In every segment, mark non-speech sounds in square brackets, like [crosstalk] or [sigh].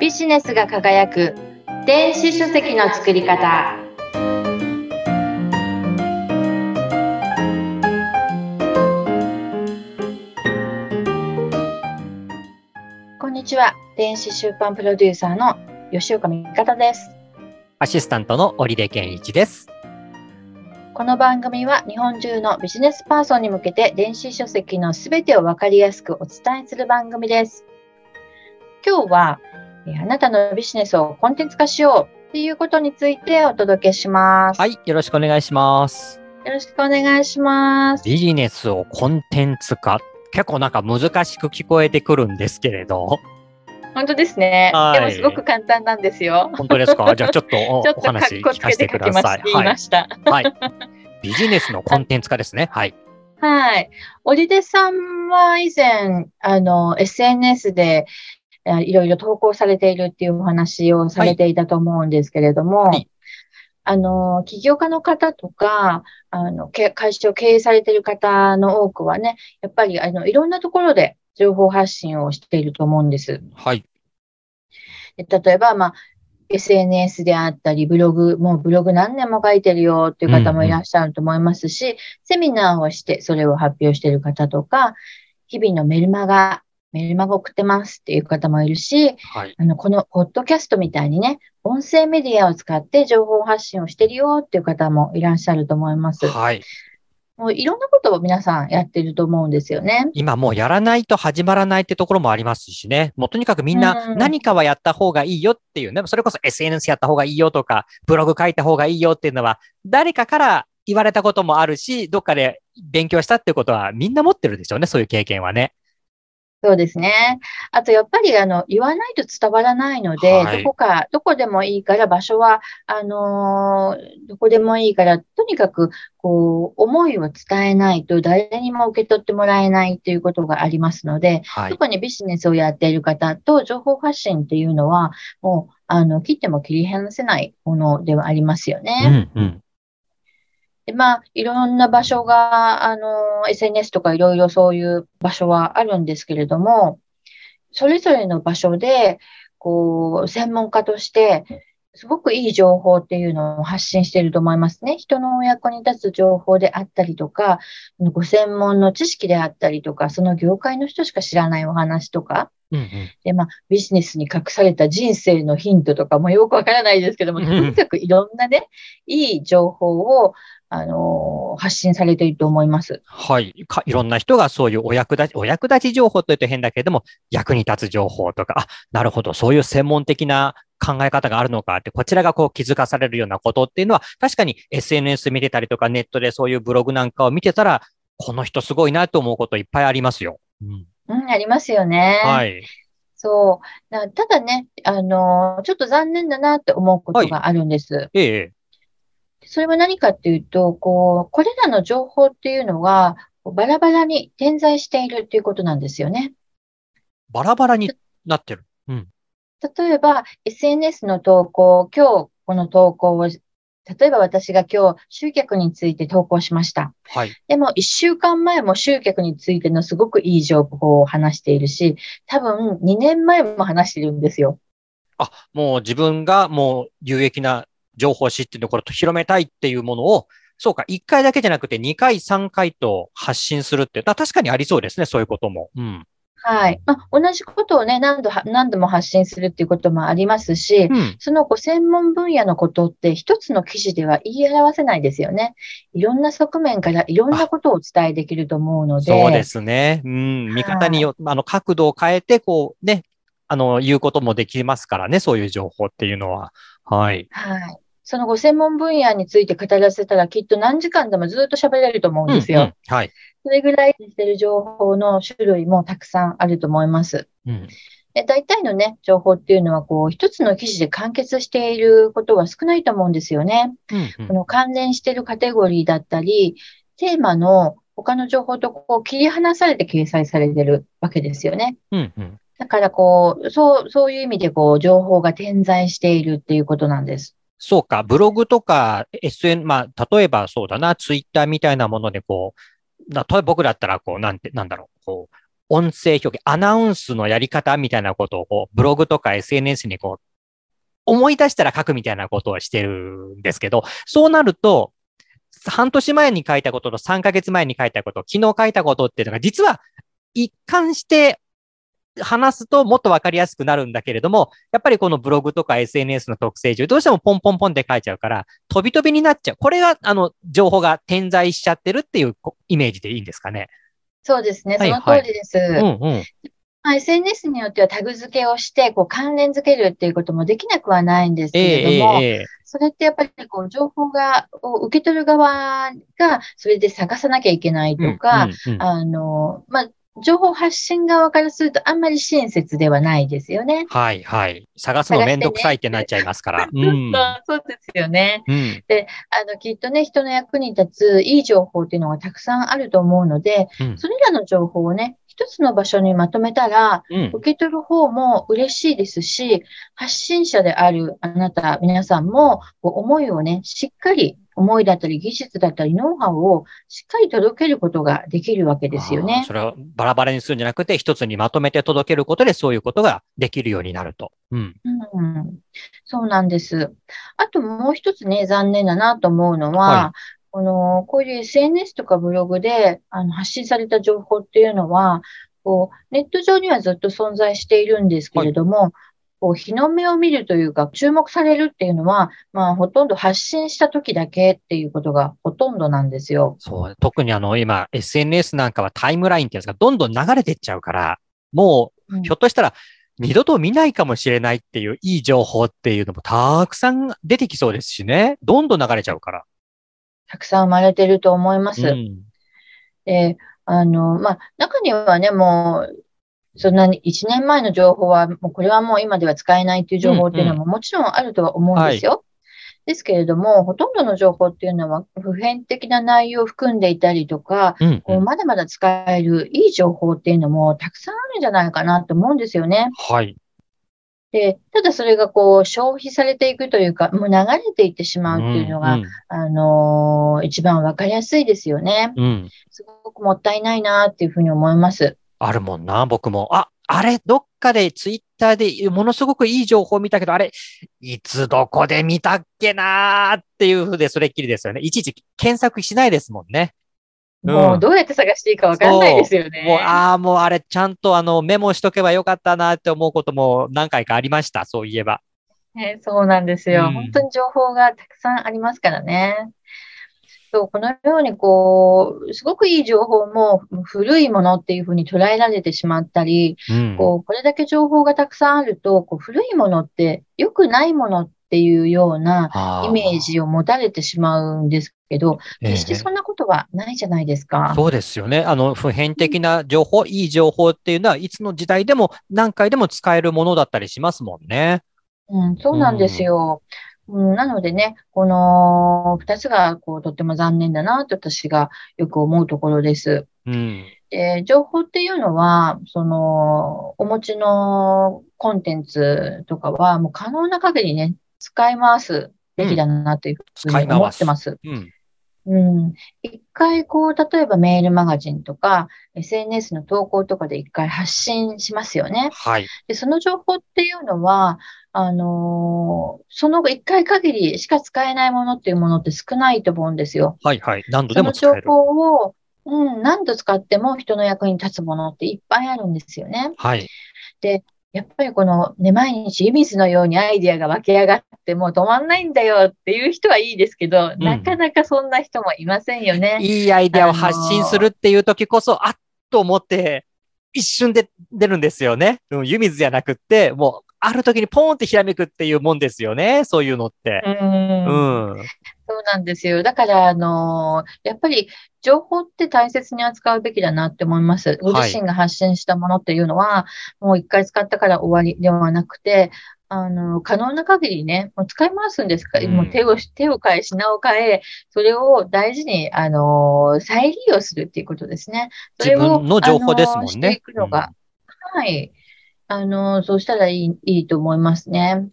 ビジネスが輝く電子書籍の作り方こんにちは電子出版プロデューサーの吉岡美方ですアシスタントの織出健一です。この番組は日本中のビジネスパーソンに向けて電子書籍のすべてをわかりやすくお伝えする番組です。今日は、えーあなたのビジネスをコンテンツ化しようっていうことについてお届けします。はい、よろしくお願いします。よろしくお願いします。ビジネスをコンテンツ化。結構なんか難しく聞こえてくるんですけれど。本当ですね。はいでもすごく簡単なんですよ。本当ですか？じゃあちょっとお話聞かせてください。[laughs] はい。はい。ビジネスのコンテンツ化ですね。はい。はい。織出さんは以前、あの、SNS で、えーいろいろ投稿されているっていうお話をされていたと思うんですけれども、はいあの、起業家の方とか、あの、け会社を経営されている方の多くはね、やっぱり、あの、いろんなところで情報発信をしていると思うんです。はい。で例えば、まあ、SNS であったり、ブログ、もうブログ何年も書いてるよっていう方もいらっしゃると思いますし、セミナーをしてそれを発表している方とか、日々のメルマガ、メルマガ送ってますっていう方もいるし、はい。あの、このポッドキャストみたいにね、音声メディアを使って情報発信をしてるよっていう方もいらっしゃると思います。はい。もういろんなことを皆さんやってると思うんですよね。今もうやらないと始まらないってところもありますしね。もうとにかくみんなうん何かはやった方がいいよっていうね。それこそ SNS やった方がいいよとか、ブログ書いた方がいいよっていうのは、誰かから言われたこともあるし、どっかで勉強したってことはみんな持ってるでしょうね。そういう経験はね。そうですね。あと、やっぱり、あの、言わないと伝わらないので、はいどこか、どこでもいいから、場所は、あのーどこでもいいから、とにかく、こう、思いを伝えないと、誰にも受け取ってもらえないということがありますので、はい。特にビジネスをやっている方と情報発信っていうのは、もう、あの、切っても切り離せないものではありますようね。んうん。で、まあ、いろんな場所が、あの、SNS とかいろいろそういう場所はあるんですけれども、それぞれの場所で、こう、専門家として、すごくいい情報っていうのを発信していると思いますね。人のお役に立つ情報であったりとか、ご専門の知識であったりとか、その業界の人しか知らないお話とか、うんうん。で、まあ、ビジネスに隠された人生のヒントとかも [laughs] よくわからないですけども、うんとにかくいろんなね、いい情報を、あのー発信されていると思います。はい。かいろんな人がそういうお役立ち、お役立ち情報というと変だけれども、役に立つ情報とか、あ、なるほど、そういう専門的な考え方があるのかって、こちらがこう気づかされるようなことっていうのは、確かに SNS 見てたりとか、ネットでそういうブログなんかを見てたら、この人すごいなと思うこといっぱいありますよ。うん、うん、ありますよね。はい。そう。なただね、あのーちょっと残念だなって思うことがあるんです。ええ。それは何かっていうと、こう、これらの情報っていうのが、こうバラバラに点在しているっていうことなんですよね。バラバラになってる。うん。例えば、SNS の投稿、今日この投稿を、例えば私が今日集客について投稿しました。はい。でも、一週間前も集客についてのすごくいい情報を話しているし、多分2年前も話しているんですよ。あ、もう自分がもう有益な情報を知っているところと広めたいっていうものを、そうか、1回だけじゃなくて2回、3回と発信するって、あ確かにありそうですね、そういうことも。うん。はい。まあ、同じことをね、何度は、何度も発信するっていうこともありますし、うん。そのご専門分野のことって一つの記事では言い表せないですよね。いろんな側面からいろんなことをお伝えできると思うので。そうですね。うん。見方によ、あの、角度を変えて、こう、ね、あの、言うこともできますからね、そういう情報っていうのは。はい。はい。そのご専門分野について語らせたらきっと何時間でもずっと喋れると思うんですよ。うんうんはい。それぐらいしてる情報の種類もたくさんあると思います。うん。で大体のね、情報っていうのはこう一つの記事で完結していることは少ないと思うんですよね。うんこの関連しているカテゴリーだったり、テーマの他の情報とこう切り離されて掲載されてるわけですよね。うん。うん。だからこう、そう、そういう意味でこう、情報が点在しているっていうことなんです。そうか、ブログとか SN、まあ、例えばそうだな、ツイッターみたいなもので、こう、例えば僕だったら、こう、なんて、なんだろう、こう、音声表現、アナウンスのやり方みたいなことをこうブログとか SNS にこう思い出したら書くみたいなことをしてるんですけど、そうなると、半年前に書いたことと3ヶ月前に書いたこと、昨日書いたことっていうのが実は一貫して話すともっとわかりやすくなるんだけれども、やっぱりこのブログとか SNS の特性上、どうしてもポンポンポンって書いちゃうから、飛び飛びになっちゃう。これが、あの、情報が点在しちゃってるっていうイメージでいいんですかね？そうですね。その通りです。はいはい、うんうんまあ、SNS によってはタグ付けをして、こう関連付けるっていうこともできなくはないんですけれども、えーえー、それってやっぱりこう情報が、を受け取る側がそれで探さなきゃいけないとか、うんうんうん、あの、まあ、情報発信側からするとあんまり親切ではないですよね。はいはい。探すのめんどくさいってなっちゃいますから。ね、うん、[laughs] そうですよね、うん、で、あの、きっとね、人の役に立ついい情報っていうのがたくさんあると思うので、うん、それらの情報をね、一つの場所にまとめたら、受け取る方も嬉しいですし、発信者であるあなた、皆さんも、思いをね、しっかり思いだったり技術だったりノウハウをしっかり届けることができるわけですよね。それをバラバラにするんじゃなくて、一つにまとめて届けることでそういうことができるようになると。うん。うん、そうなんです。あともう一つね、残念だなと思うのは、はいこの、こういう SNS とかブログであの発信された情報っていうのは、こう、ネット上にはずっと存在しているんですけれども、はい、こう日の目を見るというか、注目されるっていうのは、まあ、ほとんど発信した時だけっていうことがほとんどなんですよ。そう。特にあの、今、SNS なんかはタイムラインってやつがどんどん流れていっちゃうから、もう、うん、ひょっとしたら、二度と見ないかもしれないっていういい情報っていうのもたくさん出てきそうですしね。どんどん流れちゃうから。たくさん生まれてると思います。うん、で、あの、まあ、中にはね、もう、そんなに1年前の情報は、もうこれはもう今では使えないっていう情報っていうのももちろんあるとは思うんですよ。うんうんはい、ですけれども、ほとんどの情報っていうのは普遍的な内容を含んでいたりとか、うんうん、こうまだまだ使えるいい情報っていうのもたくさんあるんじゃないかなと思うんですよね。はい。で、ただそれがこう消費されていくというか、もう流れていってしまうっていうのが、うんうん、あのー、一番わかりやすいですよね。うん。すごくもったいないなっていうふうに思います。あるもんな、僕も。あ、あれ、どっかでツイッターでものすごくいい情報を見たけど、あれ、いつどこで見たっけなーっていうふうでそれっきりですよね。いちいち検索しないですもんね。もうどうやって探していいかわかんないですよね。もう、ああ、もうあれ、ちゃんとあのメモしとけばよかったなって思うことも何回かありました、そういえば。ね、そうなんですよ、うん、本当に情報がたくさんありますからね。そう、このようにこう、すごくいい情報も古いものっていうふうに捉えられてしまったり、うん、こうこれだけ情報がたくさんあると、こう古いものって良くないものっていうようなイメージを持たれてしまうんですけど、決してそんなことはないじゃないですか。えー、そうですよね。あの、普遍的な情報、うん、いい情報っていうのは、いつの時代でも何回でも使えるものだったりしますもんね。うん、そうなんですよ。うんうん、なのでね、この二つがこうとっても残念だなと私がよく思うところです。うん、で情報っていうのは、そのお持ちのコンテンツとかはもう可能な限りね、使い回すべきだなというふうに思ってます。うんうん。一回こう、例えばメールマガジンとか、SNS の投稿とかで一回発信しますよね。はい。で、その情報っていうのは、あのー、その後一回限りしか使えないものっていうものって少ないと思うんですよ。はいはい。何度でも使える。その情報を、うん、何度使っても人の役に立つものっていっぱいあるんですよね。はい。で、やっぱりこのね、毎日湯水のようにアイディアが湧き上がってもう止まんないんだよっていう人はいいですけど、うん、なかなかそんな人もいませんよね。いいアイディアを発信するっていう時こそ、あっと思って、一瞬で出るんですよね。湯水じゃなくって、もうある時にポーンってひらめくっていうもんですよね。そういうのって。うん。うんそうなんですよ。だから、あのー、やっぱり情報って大切に扱うべきだなって思います。ご自身が発信したものっていうのは、はい、もう一回使ったから終わりではなくて、あの、可能な限りね、もう使い回すんですか、うん、もう手を、手を変え、品を変え、それを大事に、あの、再利用するっていうことですね。それを、の情報ですもんね。していくのが、うん、はい。あの、そうしたらいい、いいと思いますね。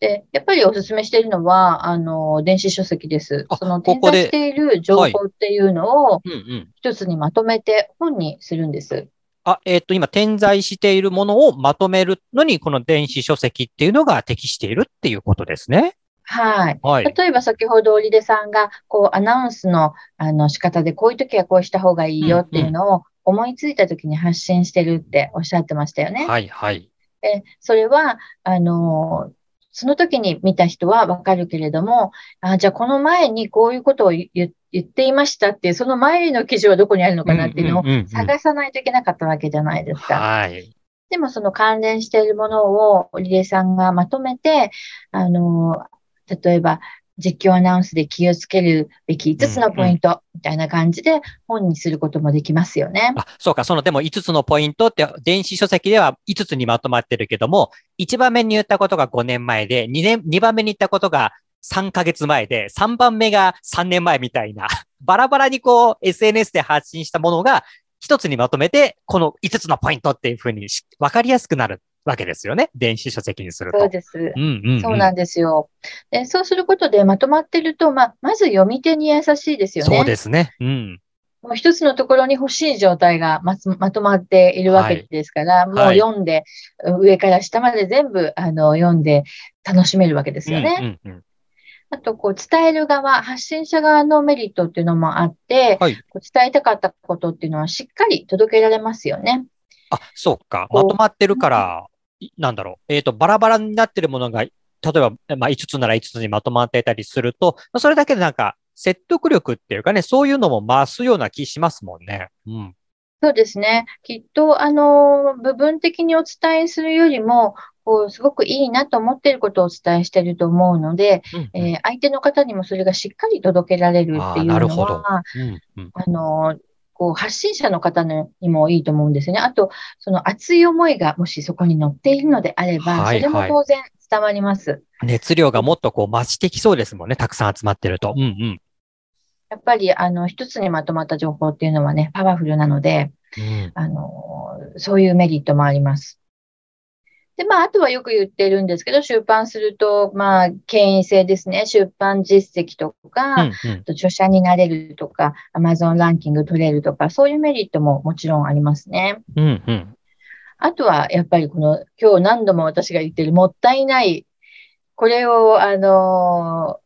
で、やっぱりお勧めしているのは、あの、電子書籍です。その転載している情報っていうのを、一つにまとめて本にするんです。あ、えっ、と、今、点在しているものをまとめるのに、この電子書籍っていうのが適しているっていうことですね。はい。はい。例えば先ほど、織出さんが、こう、アナウンスの、あの、仕方で、こういう時はこうした方がいいよっていうのを思いついた時に発信してるっておっしゃってましたよね。はい、はい。で、それは、あの、その時に見た人はわかるけれども、あ、じゃあこの前にこういうことを言っていましたっていう、その前の記事はどこにあるのかなっていうのを探さないといけなかったわけじゃないですか。はい。でもその関連しているものを、リレーさんがまとめて、あの、例えば、実況アナウンスで気をつけるべき5つのポイントみたいな感じで本にすることもできますよね。あ、そうか、その、でも5つのポイントって、電子書籍では5つにまとまってるけども、1番目に言ったことが5年前で、2年、2番目に言ったことが3ヶ月前で、3番目が3年前みたいな、[laughs] バラバラにこう、SNS で発信したものが、一つにまとめて、この5つのポイントっていうふうにしわかりやすくなるわけですよね。電子書籍にすると。そうです。うんうん、うん。そうなんですよ。で、そうすることでまとまってると、まあ、まず読み手に優しいですよね。そうですね。うん。もう一つのところに欲しい状態がまつまとまっているわけですから、もうはい読んで、上から下まで全部あの読んで楽しめるわけですよね。うんうんうんあと、こう、伝える側、発信者側のメリットっていうのもあって、はいこう伝えたかったことっていうのはしっかり届けられますよね。あ、そうか。まとまってるから、いなんだろう。えっ、と、バラバラになってるものが、例えば、まあ、5つなら5つにまとまってたりすると、まあそれだけでなんか、説得力っていうかね、そういうのも増すような気しますもんね。うん。そうですね。きっと、あの、部分的にお伝えするよりも、こう、すごくいいなと思っていることをお伝えしていると思うので、うんうんえー相手の方にもそれがしっかり届けられるっていうのは、うんうんあの、こう、発信者の方のにもいいと思うんですよね。あと、その熱い思いがもしそこに乗っているのであれば、はいそれも当然伝わります。熱量がもっとこう増してきそうですもんね。たくさん集まってると。うんうん。やっぱり、あの、一つにまとまった情報っていうのはね、パワフルなので、うんあの、そういうメリットもあります。で、まあ、あとはよく言ってるんですけど、出版すると、まあ、権威性ですね。出版実績とか、うんうんあと著者になれるとか、Amazon ランキング取れるとか、そういうメリットももちろんありますね。うんうん。あとは、やっぱりこの、今日何度も私が言ってる、もったいない。これを、あの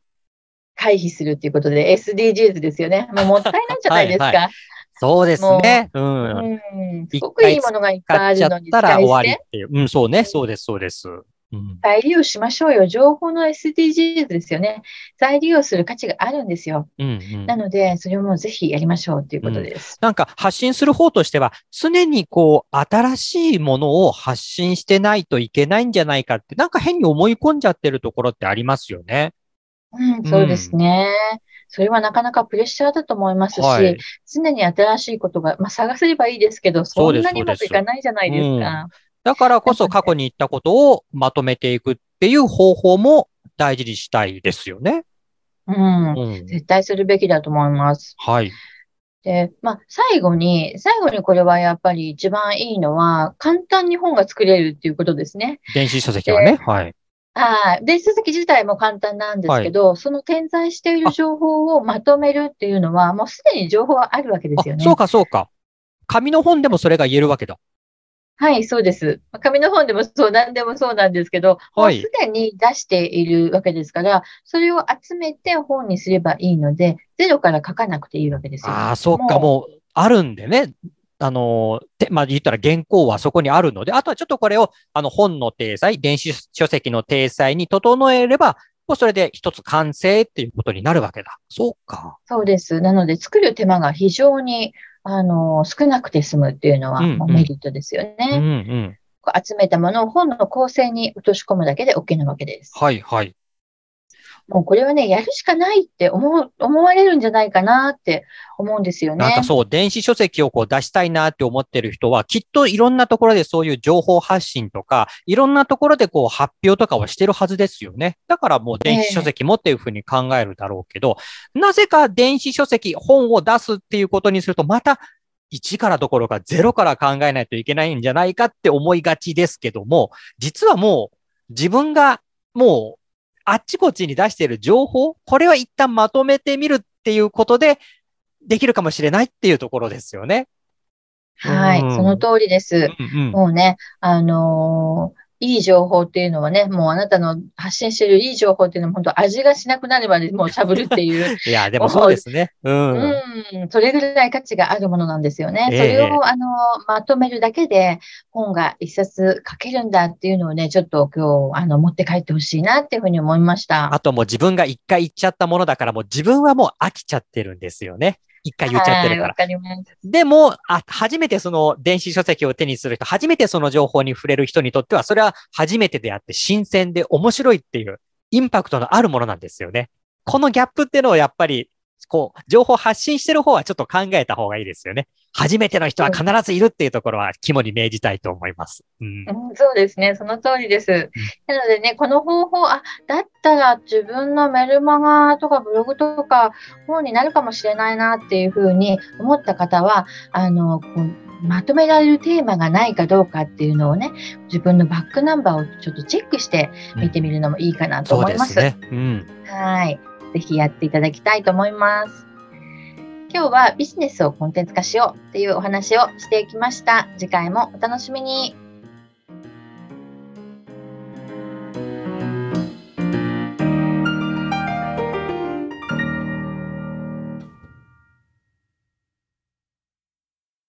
回避するっていうことで、SDGs ですよね。もうもったいないじゃないですか。はいそうですね。うん。うん。すごくいいものがいっぱいあ買っちゃっるのに、たら終わりっていう。うん、そうね。そうです、そうです。うん。再利用しましょうよ。情報の SDGs ですよね。再利用する価値があるんですよ。うんうんなので、それをもうぜひやりましょうっていうことです。なんか発信する方としては、常にこう、新しいものを発信してないといけないんじゃないかって、なんか変に思い込んじゃってるところってありますよね。うん、そうですね。それはなかなかプレッシャーだと思いますし、はい。常に新しいことが、まあ、探せればいいですけど、そんなにうまくいかないじゃないですか。だからこそ過去に言ったことをまとめていくっていう方法も大事にしたいですよね。うん。うん。絶対するべきだと思います。はい。で、まあ、最後に、最後にこれはやっぱり一番いいのは、簡単に本が作れるっていうことですね。電子書籍はね。はい。はい。電子書籍自体も簡単なんですけど、その点在している情報をまとめるっていうのは、もうすでに情報はあるわけですよあ、ね。そうかそうか。紙の本でもそれが言えるわけだ。はい、そうです。紙の本でもそう、何でもそうなんですけど、もうはいすでに出しているわけですから、それを集めて本にすればいいので、ゼロから書かなくていいわけですよ。ああ、そうか。もう、あるんでね。あの、てまあ、言ったら原稿はそこにあるので、あとはちょっとこれを、あの、本の体裁、電子書籍の体裁に整えれば、もうそれで一つ完成っていうことになるわけだ。そうか。そうです。なので、作る手間が非常に、あの、少なくて済むっていうのは、うんうんもうメリットですよね。うんうん。集めたものを本の構成に落とし込むだけで OK なわけです。はいはい。もうこれはね、やるしかないって思う、思われるんじゃないかなって思うんですよね。なんかそう、電子書籍をこう出したいなって思ってる人は、きっといろんなところでそういう情報発信とか、いろんなところでこう発表とかをしてるはずですよね。だからもう電子書籍もっていうふうに考えるだろうけど、なぜか電子書籍、本を出すっていうことにすると、また1からどころか0から考えないといけないんじゃないかって思いがちですけども、実はもう自分がもうあっちこっちに出している情報、これは一旦まとめてみるっていうことで、できるかもしれないっていうところですよね。はい、うんその通りです。うんうんもうね、あのーいい情報っていうのはね、もうあなたの発信してるいい情報っていうのは本当味がしなくなるまでもうしゃぶるっていう、いや、でもそうですね。うん。うん、それぐらい価値があるものなんですよね。ええそれを、あの、まとめるだけで本が一冊書けるんだっていうのをね、ちょっと今日、あの、持って帰ってほしいなっていうふうに思いました。あともう自分が一回言っちゃったものだから、もう自分はもう飽きちゃってるんですよね。一回言っちゃってるから。かります。でも、あ、初めてその電子書籍を手にする人、初めてその情報に触れる人にとっては、それは初めてであって新鮮で面白いっていうインパクトのあるものなんですよね。このギャップっていうのをやっぱり、こう、情報発信してる方はちょっと考えた方がいいですよね。初めての人は必ずいるっていうところは肝に銘じたいと思います。うん。うん、そうですね。その通りです。なのでね、この方法、あ、だったら自分のメルマガとかブログとか本になるかもしれないなっていうふうに思った方は、あの、こうまとめられるテーマがないかどうかっていうのをね、自分のバックナンバーをちょっとチェックして見てみるのもいいかなと思います。ですね。うん。はい。ぜひやっていただきたいと思います。今日はビジネスをコンテンツ化しようっていうお話をしていきました。次回もお楽しみに。